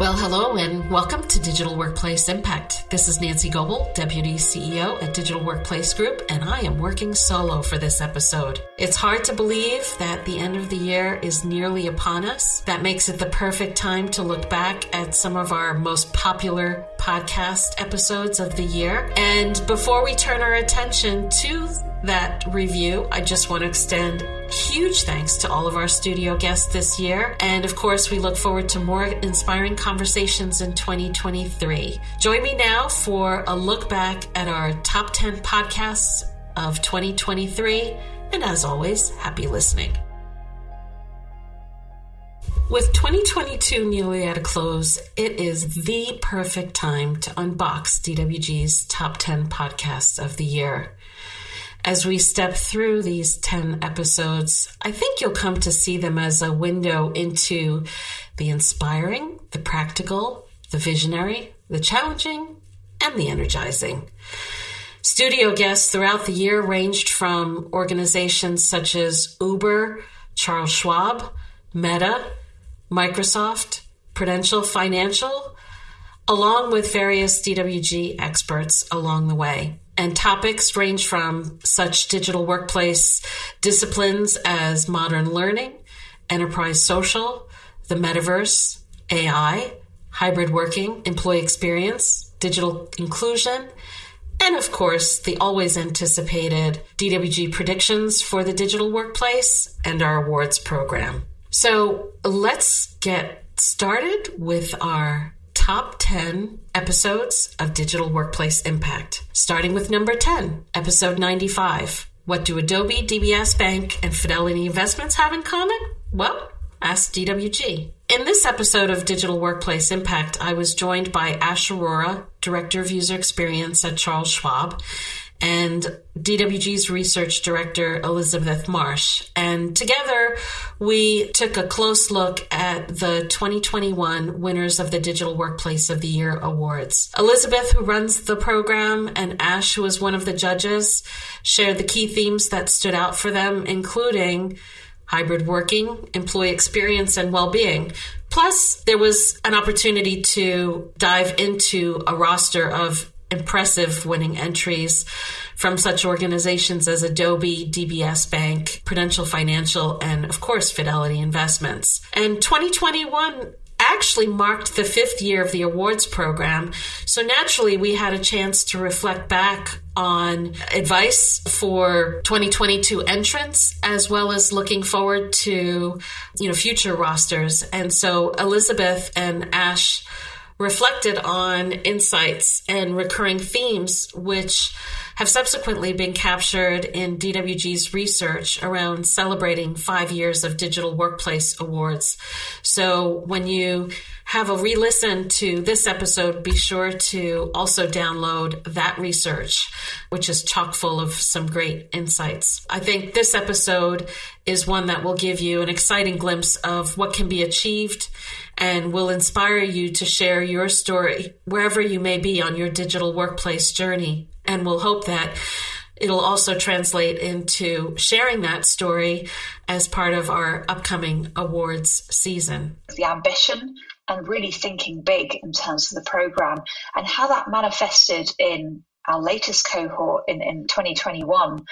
Well, hello and welcome to Digital Workplace Impact. This is Nancy Goebel, Deputy CEO at Digital Workplace Group, and I am working solo for this episode. It's hard to believe that the end of the year is nearly upon us. That makes it the perfect time to look back at some of our most popular podcast episodes of the year. And before we turn our attention to that review, I just want to extend huge thanks to all of our studio guests this year. And of course, we look forward to more inspiring conversations in 2023. Join me now for a look back at our top 10 podcasts of 2023. And as always, happy listening. With 2022 nearly at a close, it is the perfect time to unbox DWG's top 10 podcasts of the year as we step through these 10 episodes, I think you'll come to see them as a window into the inspiring, the practical, the visionary, the challenging, and the energizing. Studio guests throughout the year ranged from organizations such as Uber, Charles Schwab, Meta, Microsoft, Prudential Financial, along with various DWG experts along the way and topics range from such digital workplace disciplines as modern learning, enterprise social, the metaverse, AI, hybrid working, employee experience, digital inclusion, and of course, the always anticipated DWG predictions for the digital workplace and our awards program. So let's get started with our top 10 episodes of Digital Workplace Impact, starting with number 10, episode 95. What do Adobe, DBS Bank, and Fidelity Investments have in common? Well, ask DWG. In this episode of Digital Workplace Impact, I was joined by Ash Arora, Director of User Experience at Charles Schwab, and DWG's research director, Elizabeth Marsh. And together, we took a close look at the 2021 winners of the Digital Workplace of the Year Awards. Elizabeth, who runs the program, and Ash, who was one of the judges, shared the key themes that stood out for them, including hybrid working, employee experience, and well being. Plus, there was an opportunity to dive into a roster of impressive winning entries from such organizations as Adobe, DBS Bank, Prudential Financial, and of course, Fidelity Investments. And 2021 actually marked the fifth year of the awards program. So naturally, we had a chance to reflect back on advice for 2022 entrants, as well as looking forward to, you know, future rosters. And so Elizabeth and Ash reflected on insights and recurring themes, which have subsequently been captured in DWG's research around celebrating five years of Digital Workplace Awards. So when you have a re listen to this episode, be sure to also download that research, which is chock full of some great insights. I think this episode is one that will give you an exciting glimpse of what can be achieved and will inspire you to share your story wherever you may be on your digital workplace journey. And we'll hope that it'll also translate into sharing that story as part of our upcoming awards season. The ambition and really thinking big in terms of the program and how that manifested in our latest cohort in, in 2021,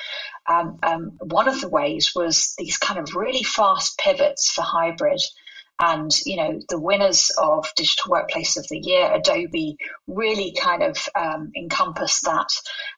um, um, one of the ways was these kind of really fast pivots for hybrid and, you know, the winners of Digital Workplace of the Year, Adobe, really kind of um, encompassed that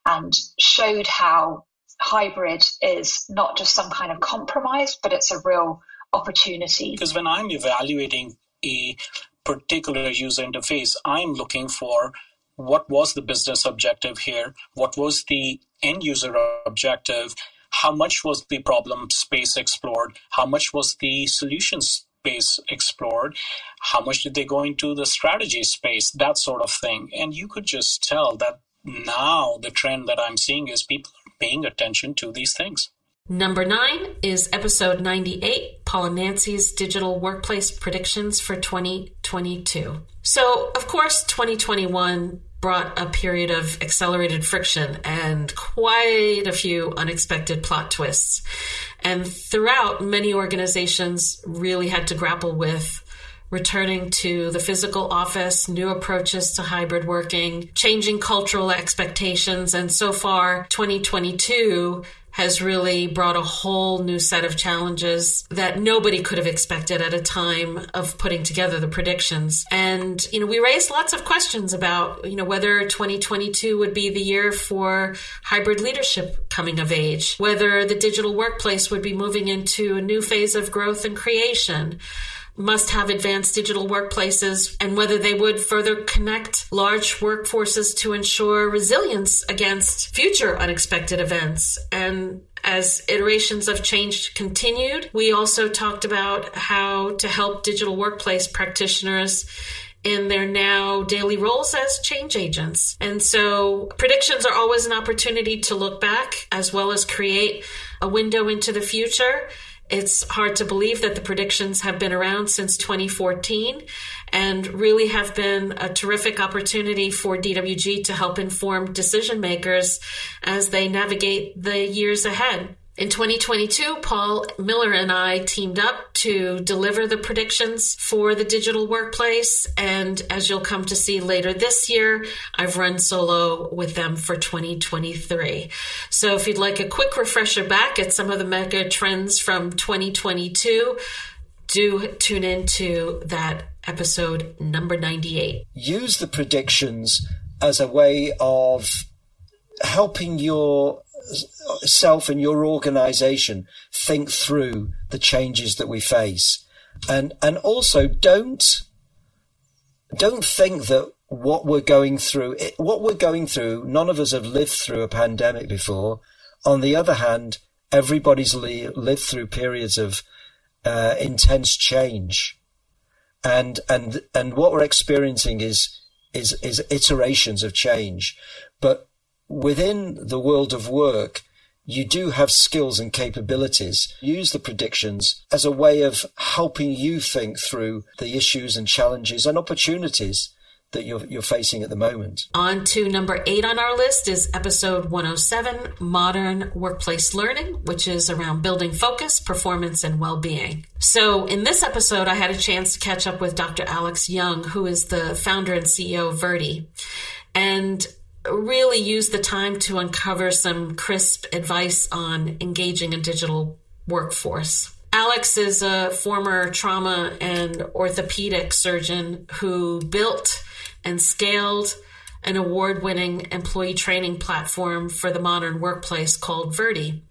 and showed how hybrid is not just some kind of compromise, but it's a real opportunity. Because when I'm evaluating a particular user interface, I'm looking for what was the business objective here, what was the end user objective, how much was the problem space explored, how much was the solutions space explored how much did they go into the strategy space that sort of thing and you could just tell that now the trend that i'm seeing is people are paying attention to these things Number nine is episode 98, Paul and Nancy's digital workplace predictions for 2022. So, of course, 2021 brought a period of accelerated friction and quite a few unexpected plot twists. And throughout, many organizations really had to grapple with returning to the physical office, new approaches to hybrid working, changing cultural expectations. And so far, 2022 has really brought a whole new set of challenges that nobody could have expected at a time of putting together the predictions. And, you know, we raised lots of questions about, you know, whether 2022 would be the year for hybrid leadership coming of age, whether the digital workplace would be moving into a new phase of growth and creation must have advanced digital workplaces and whether they would further connect large workforces to ensure resilience against future unexpected events. And as iterations of change continued, we also talked about how to help digital workplace practitioners in their now daily roles as change agents. And so predictions are always an opportunity to look back as well as create a window into the future. It's hard to believe that the predictions have been around since 2014 and really have been a terrific opportunity for DWG to help inform decision makers as they navigate the years ahead. In 2022, Paul Miller and I teamed up to deliver the predictions for the digital workplace. And as you'll come to see later this year, I've run solo with them for 2023. So if you'd like a quick refresher back at some of the mega trends from 2022, do tune into that episode number 98. Use the predictions as a way of helping your self and your organization think through the changes that we face. And, and also don't, don't think that what we're going through, what we're going through, none of us have lived through a pandemic before. On the other hand, everybody's li- lived through periods of uh, intense change. And, and, and what we're experiencing is, is, is iterations of change. But within the world of work, you do have skills and capabilities. Use the predictions as a way of helping you think through the issues and challenges and opportunities that you're, you're facing at the moment. On to number eight on our list is episode 107 Modern Workplace Learning, which is around building focus, performance, and well being. So, in this episode, I had a chance to catch up with Dr. Alex Young, who is the founder and CEO of Virti. And really use the time to uncover some crisp advice on engaging a digital workforce. Alex is a former trauma and orthopedic surgeon who built and scaled an award winning employee training platform for the modern workplace called Virti.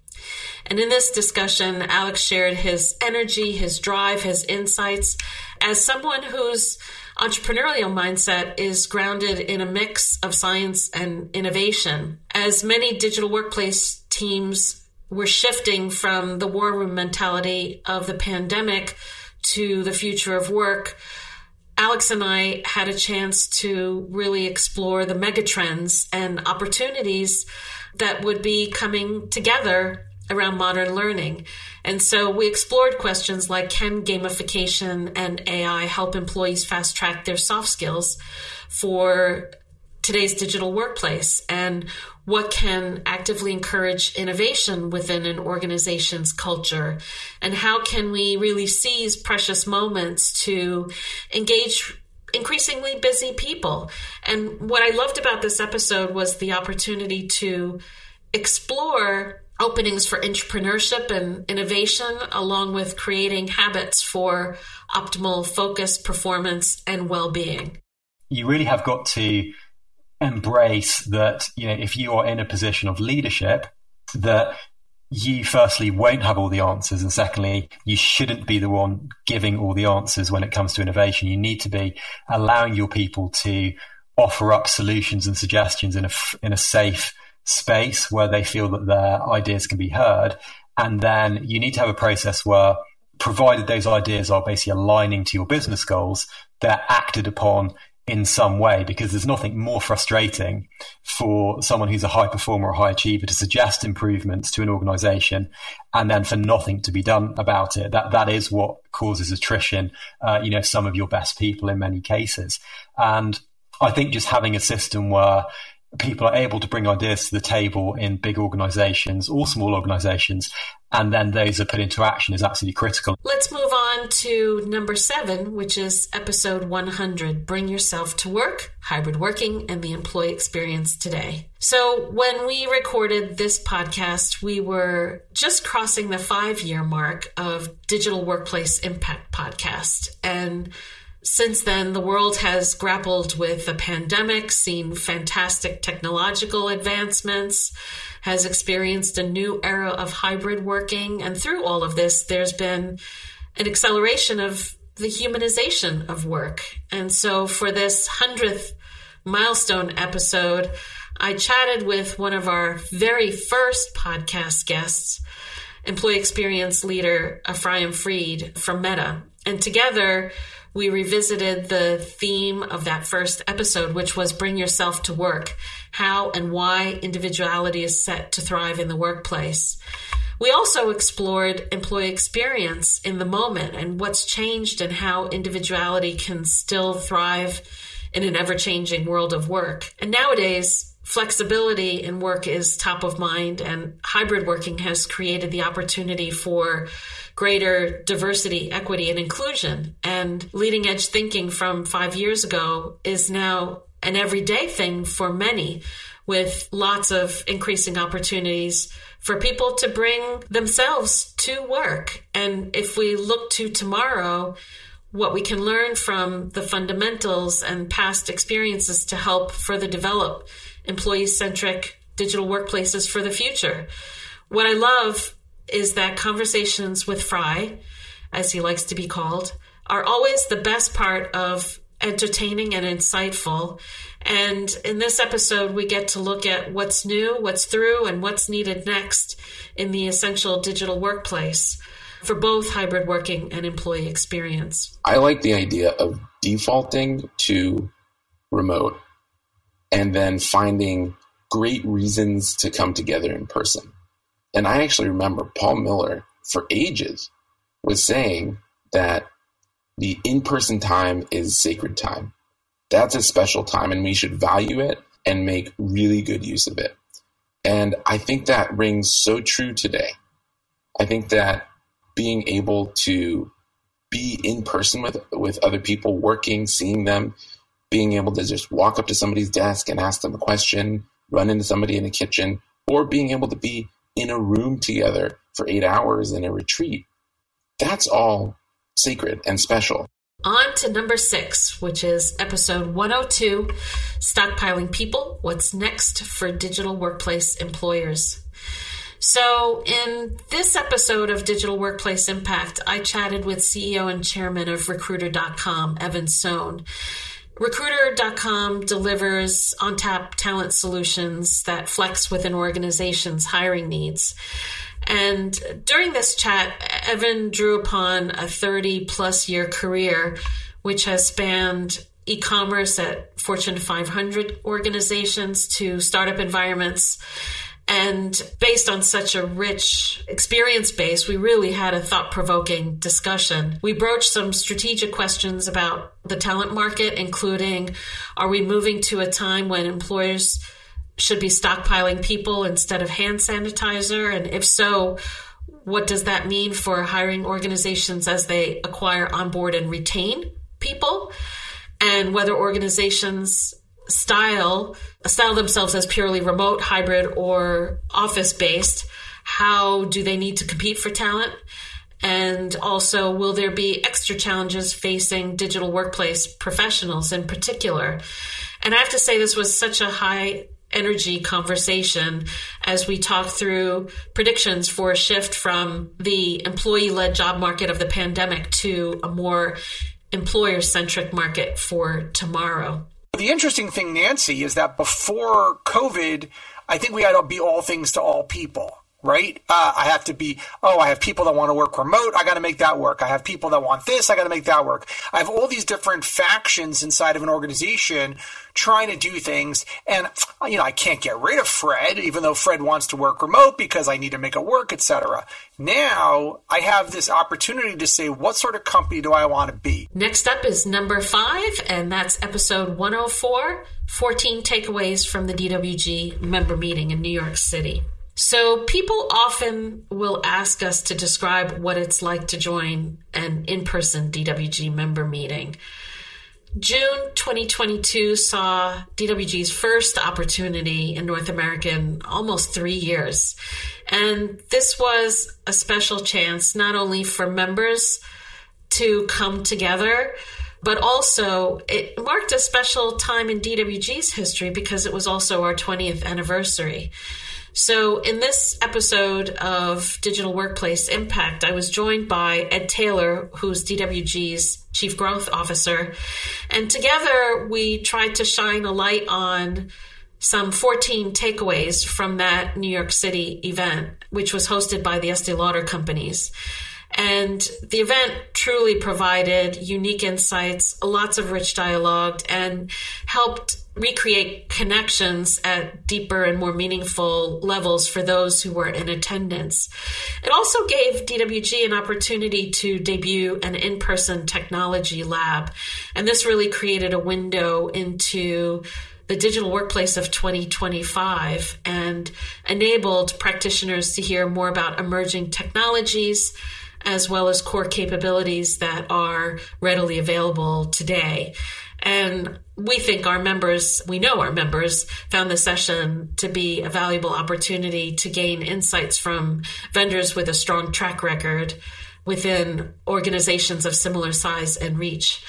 And in this discussion, Alex shared his energy, his drive, his insights as someone who's entrepreneurial mindset is grounded in a mix of science and innovation. As many digital workplace teams were shifting from the war room mentality of the pandemic to the future of work, Alex and I had a chance to really explore the megatrends and opportunities that would be coming together around modern learning. And so we explored questions like can gamification and AI help employees fast track their soft skills for today's digital workplace? And what can actively encourage innovation within an organization's culture? And how can we really seize precious moments to engage increasingly busy people? And what I loved about this episode was the opportunity to explore openings for entrepreneurship and innovation, along with creating habits for optimal focus, performance, and well being. You really have got to embrace that, you know, if you are in a position of leadership, that you firstly won't have all the answers and secondly you shouldn't be the one giving all the answers when it comes to innovation you need to be allowing your people to offer up solutions and suggestions in a in a safe space where they feel that their ideas can be heard. And then you need to have a process where, provided those ideas are basically aligning to your business goals, they're acted upon in some way because there's nothing more frustrating for someone who's a high performer or high achiever to suggest improvements to an organization and then for nothing to be done about it. That that is what causes attrition. Uh, you know, some of your best people in many cases, and I think just having a system where people are able to bring ideas to the table in big organizations or small organizations, and then those are put into action is absolutely critical. Let's move on to number seven, which is episode 100 Bring Yourself to Work, Hybrid Working, and the Employee Experience Today. So, when we recorded this podcast, we were just crossing the five year mark of Digital Workplace Impact Podcast. And since then, the world has grappled with the pandemic, seen fantastic technological advancements, has experienced a new era of hybrid working. And through all of this, there's been an acceleration of the humanization of work. And so for this 100th milestone episode, I chatted with one of our very first podcast guests, employee experience leader Ephraim Freed from Meta. And together, we revisited the theme of that first episode, which was bring yourself to work, how and why individuality is set to thrive in the workplace. We also explored employee experience in the moment and what's changed and how individuality can still thrive in an ever changing world of work. And nowadays, flexibility in work is top of mind, and hybrid working has created the opportunity for greater diversity, equity, and inclusion. And leading edge thinking from five years ago is now an everyday thing for many with lots of increasing opportunities for people to bring themselves to work. And if we look to tomorrow, what we can learn from the fundamentals and past experiences to help further develop employee centric digital workplaces for the future. What I love is that conversations with Fry, as he likes to be called, are always the best part of entertaining and insightful. And in this episode, we get to look at what's new, what's through, and what's needed next in the essential digital workplace for both hybrid working and employee experience. I like the idea of defaulting to remote and then finding great reasons to come together in person. And I actually remember Paul Miller for ages was saying that the in person time is sacred time. That's a special time, and we should value it and make really good use of it. And I think that rings so true today. I think that being able to be in person with, with other people, working, seeing them, being able to just walk up to somebody's desk and ask them a question, run into somebody in the kitchen, or being able to be in a room together for eight hours in a retreat. That's all sacred and special. On to number six, which is episode 102 Stockpiling People What's Next for Digital Workplace Employers. So, in this episode of Digital Workplace Impact, I chatted with CEO and chairman of Recruiter.com, Evan Sohn. Recruiter.com delivers on tap talent solutions that flex with an organization's hiring needs. And during this chat, Evan drew upon a 30 plus year career, which has spanned e commerce at Fortune 500 organizations to startup environments and based on such a rich experience base, we really had a thought provoking discussion. We broached some strategic questions about the talent market, including are we moving to a time when employers should be stockpiling people instead of hand sanitizer? And if so, what does that mean for hiring organizations as they acquire, onboard, and retain people? And whether organizations style style themselves as purely remote, hybrid, or office based, how do they need to compete for talent? And also, will there be extra challenges facing digital workplace professionals in particular? And I have to say, this was such a high energy conversation as we talk through predictions for a shift from the employee led job market of the pandemic to a more employer centric market for tomorrow. The interesting thing, Nancy, is that before COVID, I think we had to be all things to all people right? Uh, I have to be, oh, I have people that want to work remote. I got to make that work. I have people that want this. I got to make that work. I have all these different factions inside of an organization trying to do things. And, you know, I can't get rid of Fred, even though Fred wants to work remote because I need to make it work, etc. Now I have this opportunity to say, what sort of company do I want to be? Next up is number five, and that's episode 104 14 takeaways from the DWG member meeting in New York City. So people often will ask us to describe what it's like to join an in-person DWG member meeting. June 2022 saw DWG's first opportunity in North America in almost three years. And this was a special chance not only for members to come together, but also it marked a special time in DWG's history because it was also our 20th anniversary. So, in this episode of Digital Workplace Impact, I was joined by Ed Taylor, who's DWG's Chief Growth Officer. And together we tried to shine a light on some 14 takeaways from that New York City event, which was hosted by the Estee Lauder companies. And the event truly provided unique insights, lots of rich dialogue, and helped recreate connections at deeper and more meaningful levels for those who were in attendance. It also gave DWG an opportunity to debut an in person technology lab. And this really created a window into the digital workplace of 2025 and enabled practitioners to hear more about emerging technologies as well as core capabilities that are readily available today. And we think our members, we know our members found the session to be a valuable opportunity to gain insights from vendors with a strong track record within organizations of similar size and reach.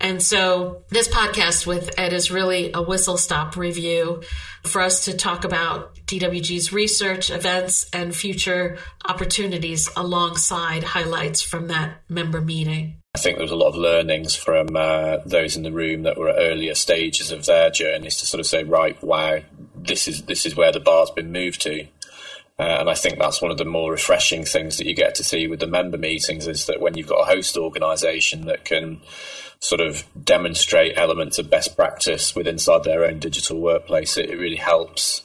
And so this podcast with Ed is really a whistle stop review for us to talk about DWG's research, events, and future opportunities alongside highlights from that member meeting. I think there was a lot of learnings from uh, those in the room that were at earlier stages of their journeys to sort of say, right, wow, this is this is where the bar's been moved to. Uh, and I think that's one of the more refreshing things that you get to see with the member meetings is that when you've got a host organisation that can sort of demonstrate elements of best practice with inside their own digital workplace, it, it really helps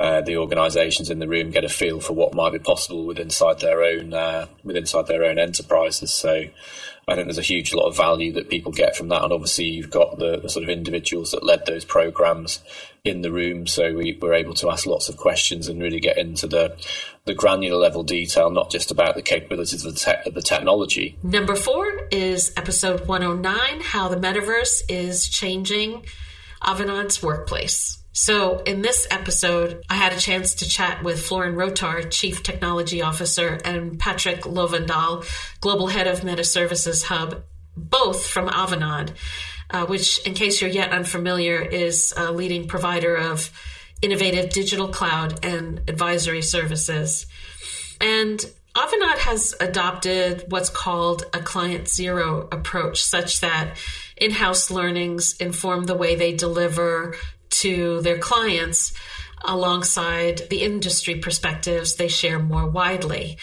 uh, the organisations in the room get a feel for what might be possible with inside their own uh, with inside their own enterprises. So I think there's a huge lot of value that people get from that, and obviously you've got the, the sort of individuals that led those programs in the room, so we were able to ask lots of questions and really get into the the granular level detail, not just about the capabilities of the, te- of the technology. Number four is episode 109: How the Metaverse is Changing Avanade's Workplace. So, in this episode, I had a chance to chat with Florin Rotar, Chief Technology Officer, and Patrick Lovendahl, Global Head of Meta Services Hub, both from Avanade, uh, which, in case you're yet unfamiliar, is a leading provider of innovative digital cloud and advisory services. And Avanade has adopted what's called a client zero approach, such that in house learnings inform the way they deliver to their clients alongside the industry perspectives they share more widely.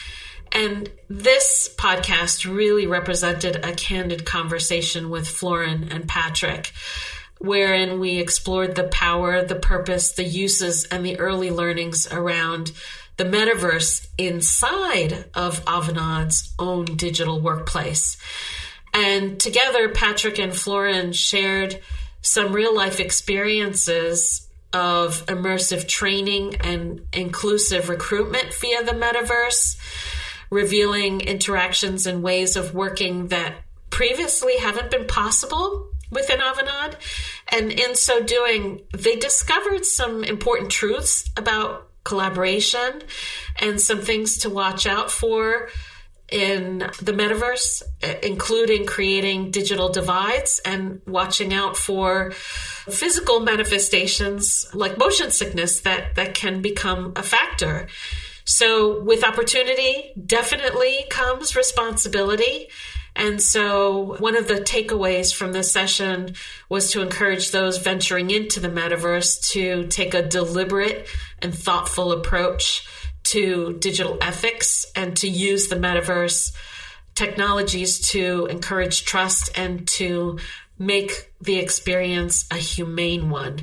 And this podcast really represented a candid conversation with Florin and Patrick, wherein we explored the power, the purpose, the uses, and the early learnings around the metaverse inside of Avanade's own digital workplace. And together, Patrick and Florin shared some real life experiences of immersive training and inclusive recruitment via the metaverse, revealing interactions and ways of working that previously haven't been possible within Avanade. And in so doing, they discovered some important truths about collaboration and some things to watch out for in the metaverse, eh, including creating digital divides and watching out for physical manifestations like motion sickness that, that can become a factor. So, with opportunity, definitely comes responsibility. And so, one of the takeaways from this session was to encourage those venturing into the metaverse to take a deliberate and thoughtful approach to digital ethics and to use the metaverse technologies to encourage trust and to make the experience a humane one.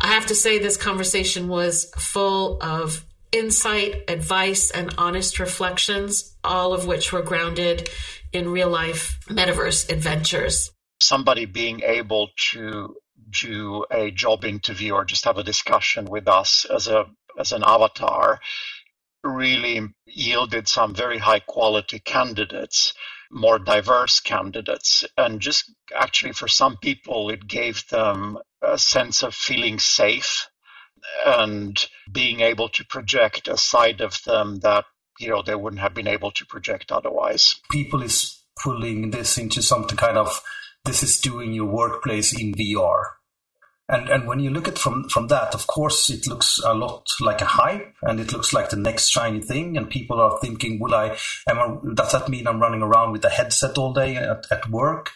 I have to say, this conversation was full of insight, advice, and honest reflections, all of which were grounded in real life metaverse adventures. Somebody being able to do a job interview or just have a discussion with us as a as an avatar really yielded some very high quality candidates, more diverse candidates. And just actually, for some people, it gave them a sense of feeling safe and being able to project a side of them that you know they wouldn't have been able to project otherwise. People is pulling this into something kind of this is doing your workplace in VR. And and when you look at from from that, of course, it looks a lot like a hype, and it looks like the next shiny thing. And people are thinking, "Will I? Am I does that mean I'm running around with a headset all day at, at work?"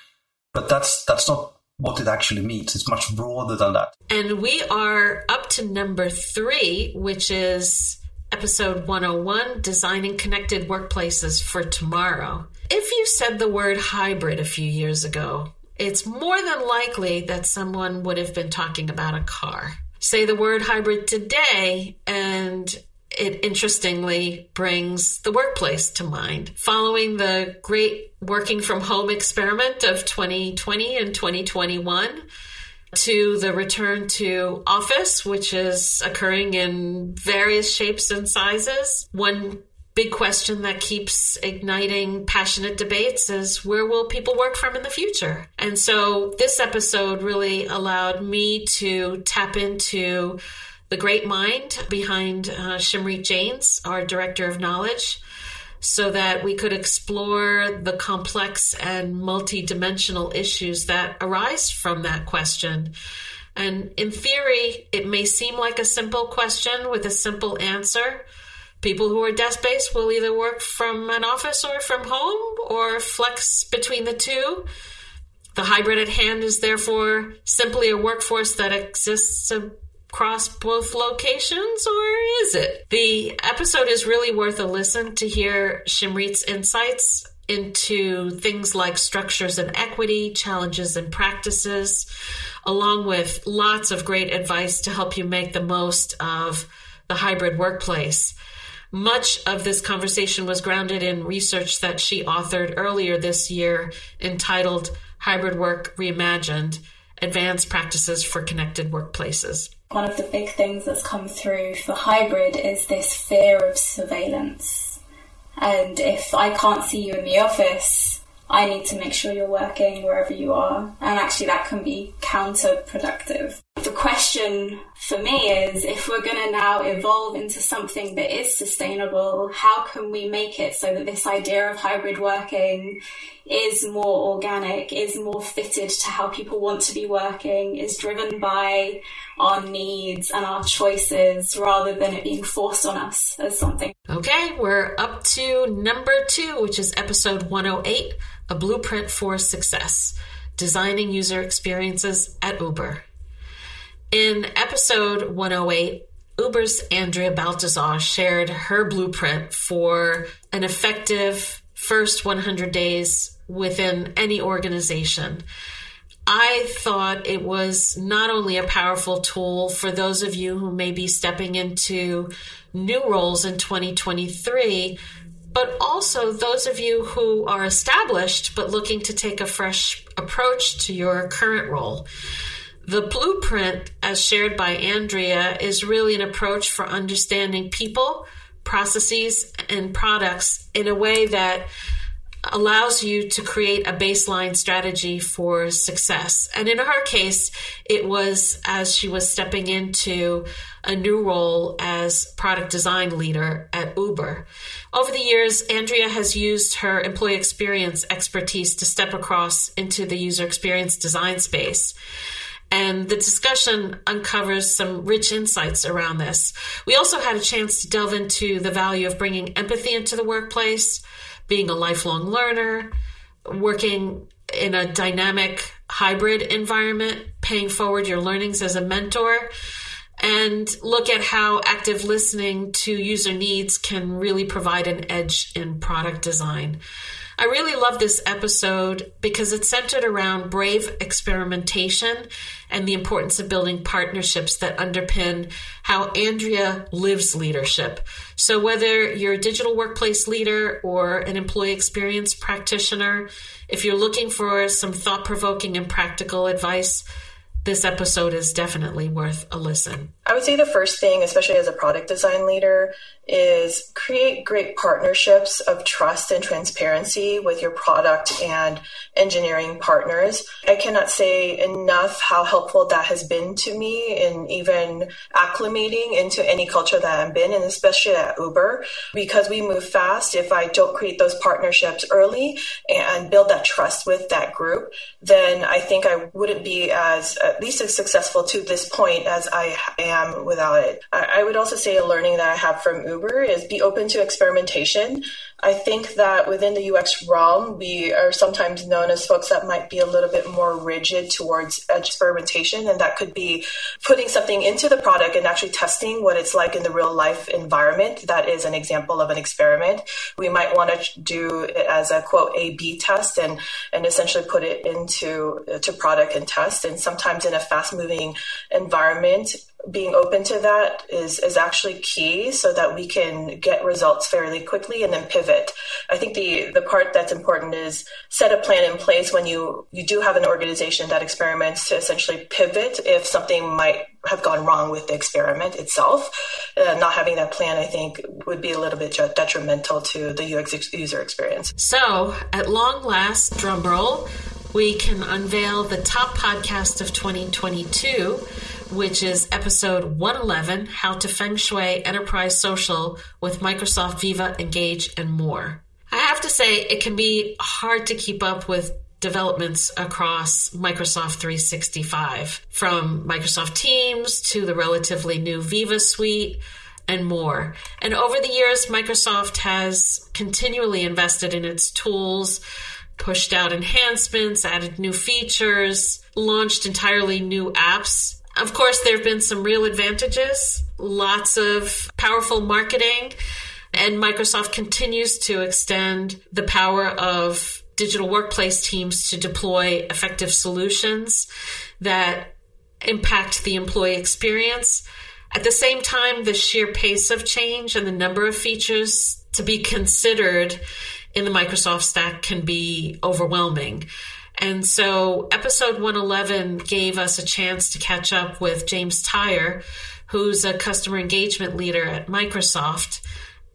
But that's that's not what it actually means. It's much broader than that. And we are up to number three, which is episode 101 Designing Connected Workplaces for Tomorrow. If you said the word hybrid a few years ago, it's more than likely that someone would have been talking about a car. Say the word hybrid today, and it interestingly brings the workplace to mind. Following the great working from home experiment of 2020 and 2021, to the return to office, which is occurring in various shapes and sizes. One big question that keeps igniting passionate debates is where will people work from in the future? And so this episode really allowed me to tap into the great mind behind uh, Shimrit Janes, our director of knowledge, so that we could explore the complex and multidimensional issues that arise from that question. And in theory, it may seem like a simple question with a simple answer. People who are desk based will either work from an office or from home or flex between the two. The hybrid at hand is therefore simply a workforce that exists across both locations, or is it? The episode is really worth a listen to hear Shimrit's insights into things like structures and equity, challenges and practices, along with lots of great advice to help you make the most of the hybrid workplace. Much of this conversation was grounded in research that she authored earlier this year entitled Hybrid Work Reimagined Advanced Practices for Connected Workplaces one of the big things that's come through for hybrid is this fear of surveillance. And if I can't see you in the office, I need to make sure you're working wherever you are. And actually, that can be counterproductive. The question for me is if we're going to now evolve into something that is sustainable, how can we make it so that this idea of hybrid working is more organic, is more fitted to how people want to be working, is driven by our needs and our choices rather than it being forced on us as something. Okay, we're up to number two, which is episode 108 A Blueprint for Success Designing User Experiences at Uber. In episode 108, Uber's Andrea Baltazar shared her blueprint for an effective first 100 days within any organization. I thought it was not only a powerful tool for those of you who may be stepping into new roles in 2023, but also those of you who are established but looking to take a fresh approach to your current role. The blueprint, as shared by Andrea, is really an approach for understanding people, processes, and products in a way that allows you to create a baseline strategy for success. And in her case, it was as she was stepping into a new role as product design leader at Uber. Over the years, Andrea has used her employee experience expertise to step across into the user experience design space. And the discussion uncovers some rich insights around this. We also had a chance to delve into the value of bringing empathy into the workplace, being a lifelong learner, working in a dynamic hybrid environment, paying forward your learnings as a mentor, and look at how active listening to user needs can really provide an edge in product design. I really love this episode because it's centered around brave experimentation and the importance of building partnerships that underpin how Andrea lives leadership. So, whether you're a digital workplace leader or an employee experience practitioner, if you're looking for some thought provoking and practical advice, this episode is definitely worth a listen. I would say the first thing, especially as a product design leader, is create great partnerships of trust and transparency with your product and engineering partners. I cannot say enough how helpful that has been to me in even acclimating into any culture that I've been in, especially at Uber, because we move fast. If I don't create those partnerships early and build that trust with that group, then I think I wouldn't be as, at least as successful to this point as I am without it. I would also say a learning that I have from Uber is be open to experimentation. I think that within the UX realm, we are sometimes known as folks that might be a little bit more rigid towards experimentation, and that could be putting something into the product and actually testing what it's like in the real life environment. That is an example of an experiment. We might want to do it as a quote A B test and and essentially put it into to product and test. And sometimes in a fast moving environment, being open to that is is actually key so that we can get results fairly quickly and then pivot. I think the the part that's important is set a plan in place when you you do have an organization that experiments to essentially pivot if something might have gone wrong with the experiment itself. Uh, not having that plan i think would be a little bit detrimental to the ux user experience. So at long last drumroll we can unveil the top podcast of 2022 which is episode 111 How to Feng Shui Enterprise Social with Microsoft Viva, Engage, and more. I have to say, it can be hard to keep up with developments across Microsoft 365, from Microsoft Teams to the relatively new Viva suite and more. And over the years, Microsoft has continually invested in its tools, pushed out enhancements, added new features, launched entirely new apps of course, there have been some real advantages, lots of powerful marketing, and Microsoft continues to extend the power of digital workplace teams to deploy effective solutions that impact the employee experience. At the same time, the sheer pace of change and the number of features to be considered in the Microsoft stack can be overwhelming. And so episode 111 gave us a chance to catch up with James Tyre, who's a customer engagement leader at Microsoft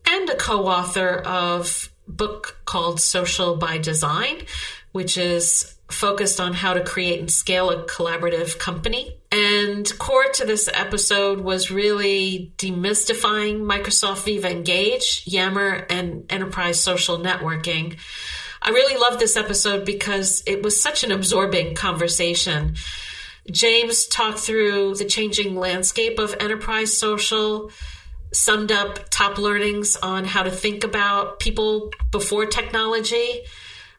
and a co-author of a book called Social by Design, which is focused on how to create and scale a collaborative company. And core to this episode was really demystifying Microsoft Viva Engage, Yammer, and enterprise social networking I really love this episode because it was such an absorbing conversation. James talked through the changing landscape of enterprise social, summed up top learnings on how to think about people before technology.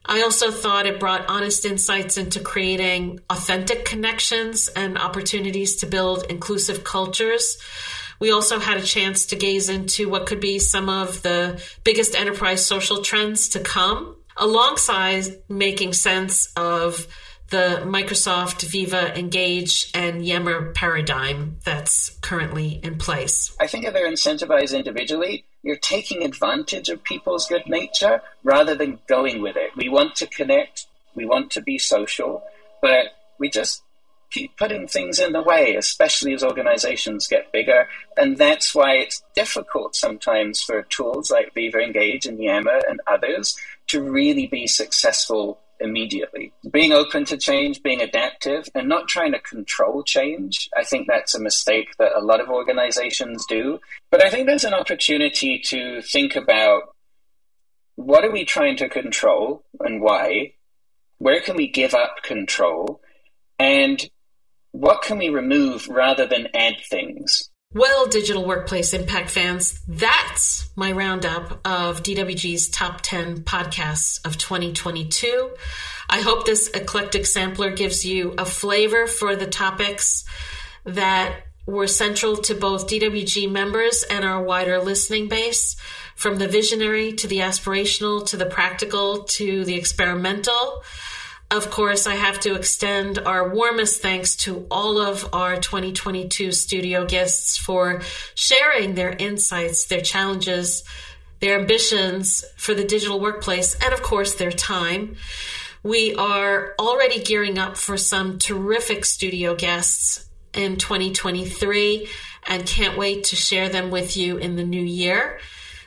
I also thought it brought honest insights into creating authentic connections and opportunities to build inclusive cultures. We also had a chance to gaze into what could be some of the biggest enterprise social trends to come alongside making sense of the Microsoft Viva Engage and Yammer paradigm that's currently in place. I think if they're incentivized individually, you're taking advantage of people's good nature rather than going with it. We want to connect, we want to be social, but we just keep putting things in the way, especially as organizations get bigger. And that's why it's difficult sometimes for tools like Viva Engage and Yammer and others to really be successful immediately. Being open to change, being adaptive, and not trying to control change. I think that's a mistake that a lot of organizations do. But I think there's an opportunity to think about what are we trying to control and why? Where can we give up control? And what can we remove rather than add things? Well, digital workplace impact fans, that's my roundup of DWG's top 10 podcasts of 2022. I hope this eclectic sampler gives you a flavor for the topics that were central to both DWG members and our wider listening base, from the visionary to the aspirational to the practical to the experimental of course, I have to extend our warmest thanks to all of our 2022 studio guests for sharing their insights, their challenges, their ambitions for the digital workplace, and of course, their time. We are already gearing up for some terrific studio guests in 2023 and can't wait to share them with you in the new year.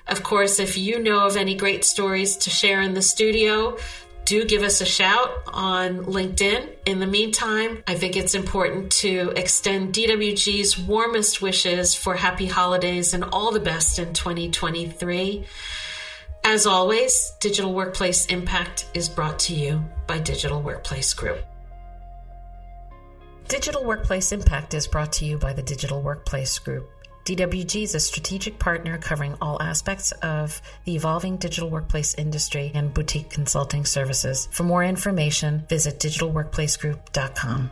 Of course, if you know of any great stories to share in the studio, do give us a shout on LinkedIn. In the meantime, I think it's important to extend DWG's warmest wishes for happy holidays and all the best in 2023. As always, Digital Workplace Impact is brought to you by Digital Workplace Group. Digital Workplace Impact is brought to you by the Digital Workplace Group. DWG is a strategic partner covering all aspects of the evolving digital workplace industry and boutique consulting services. For more information, visit digitalworkplacegroup.com.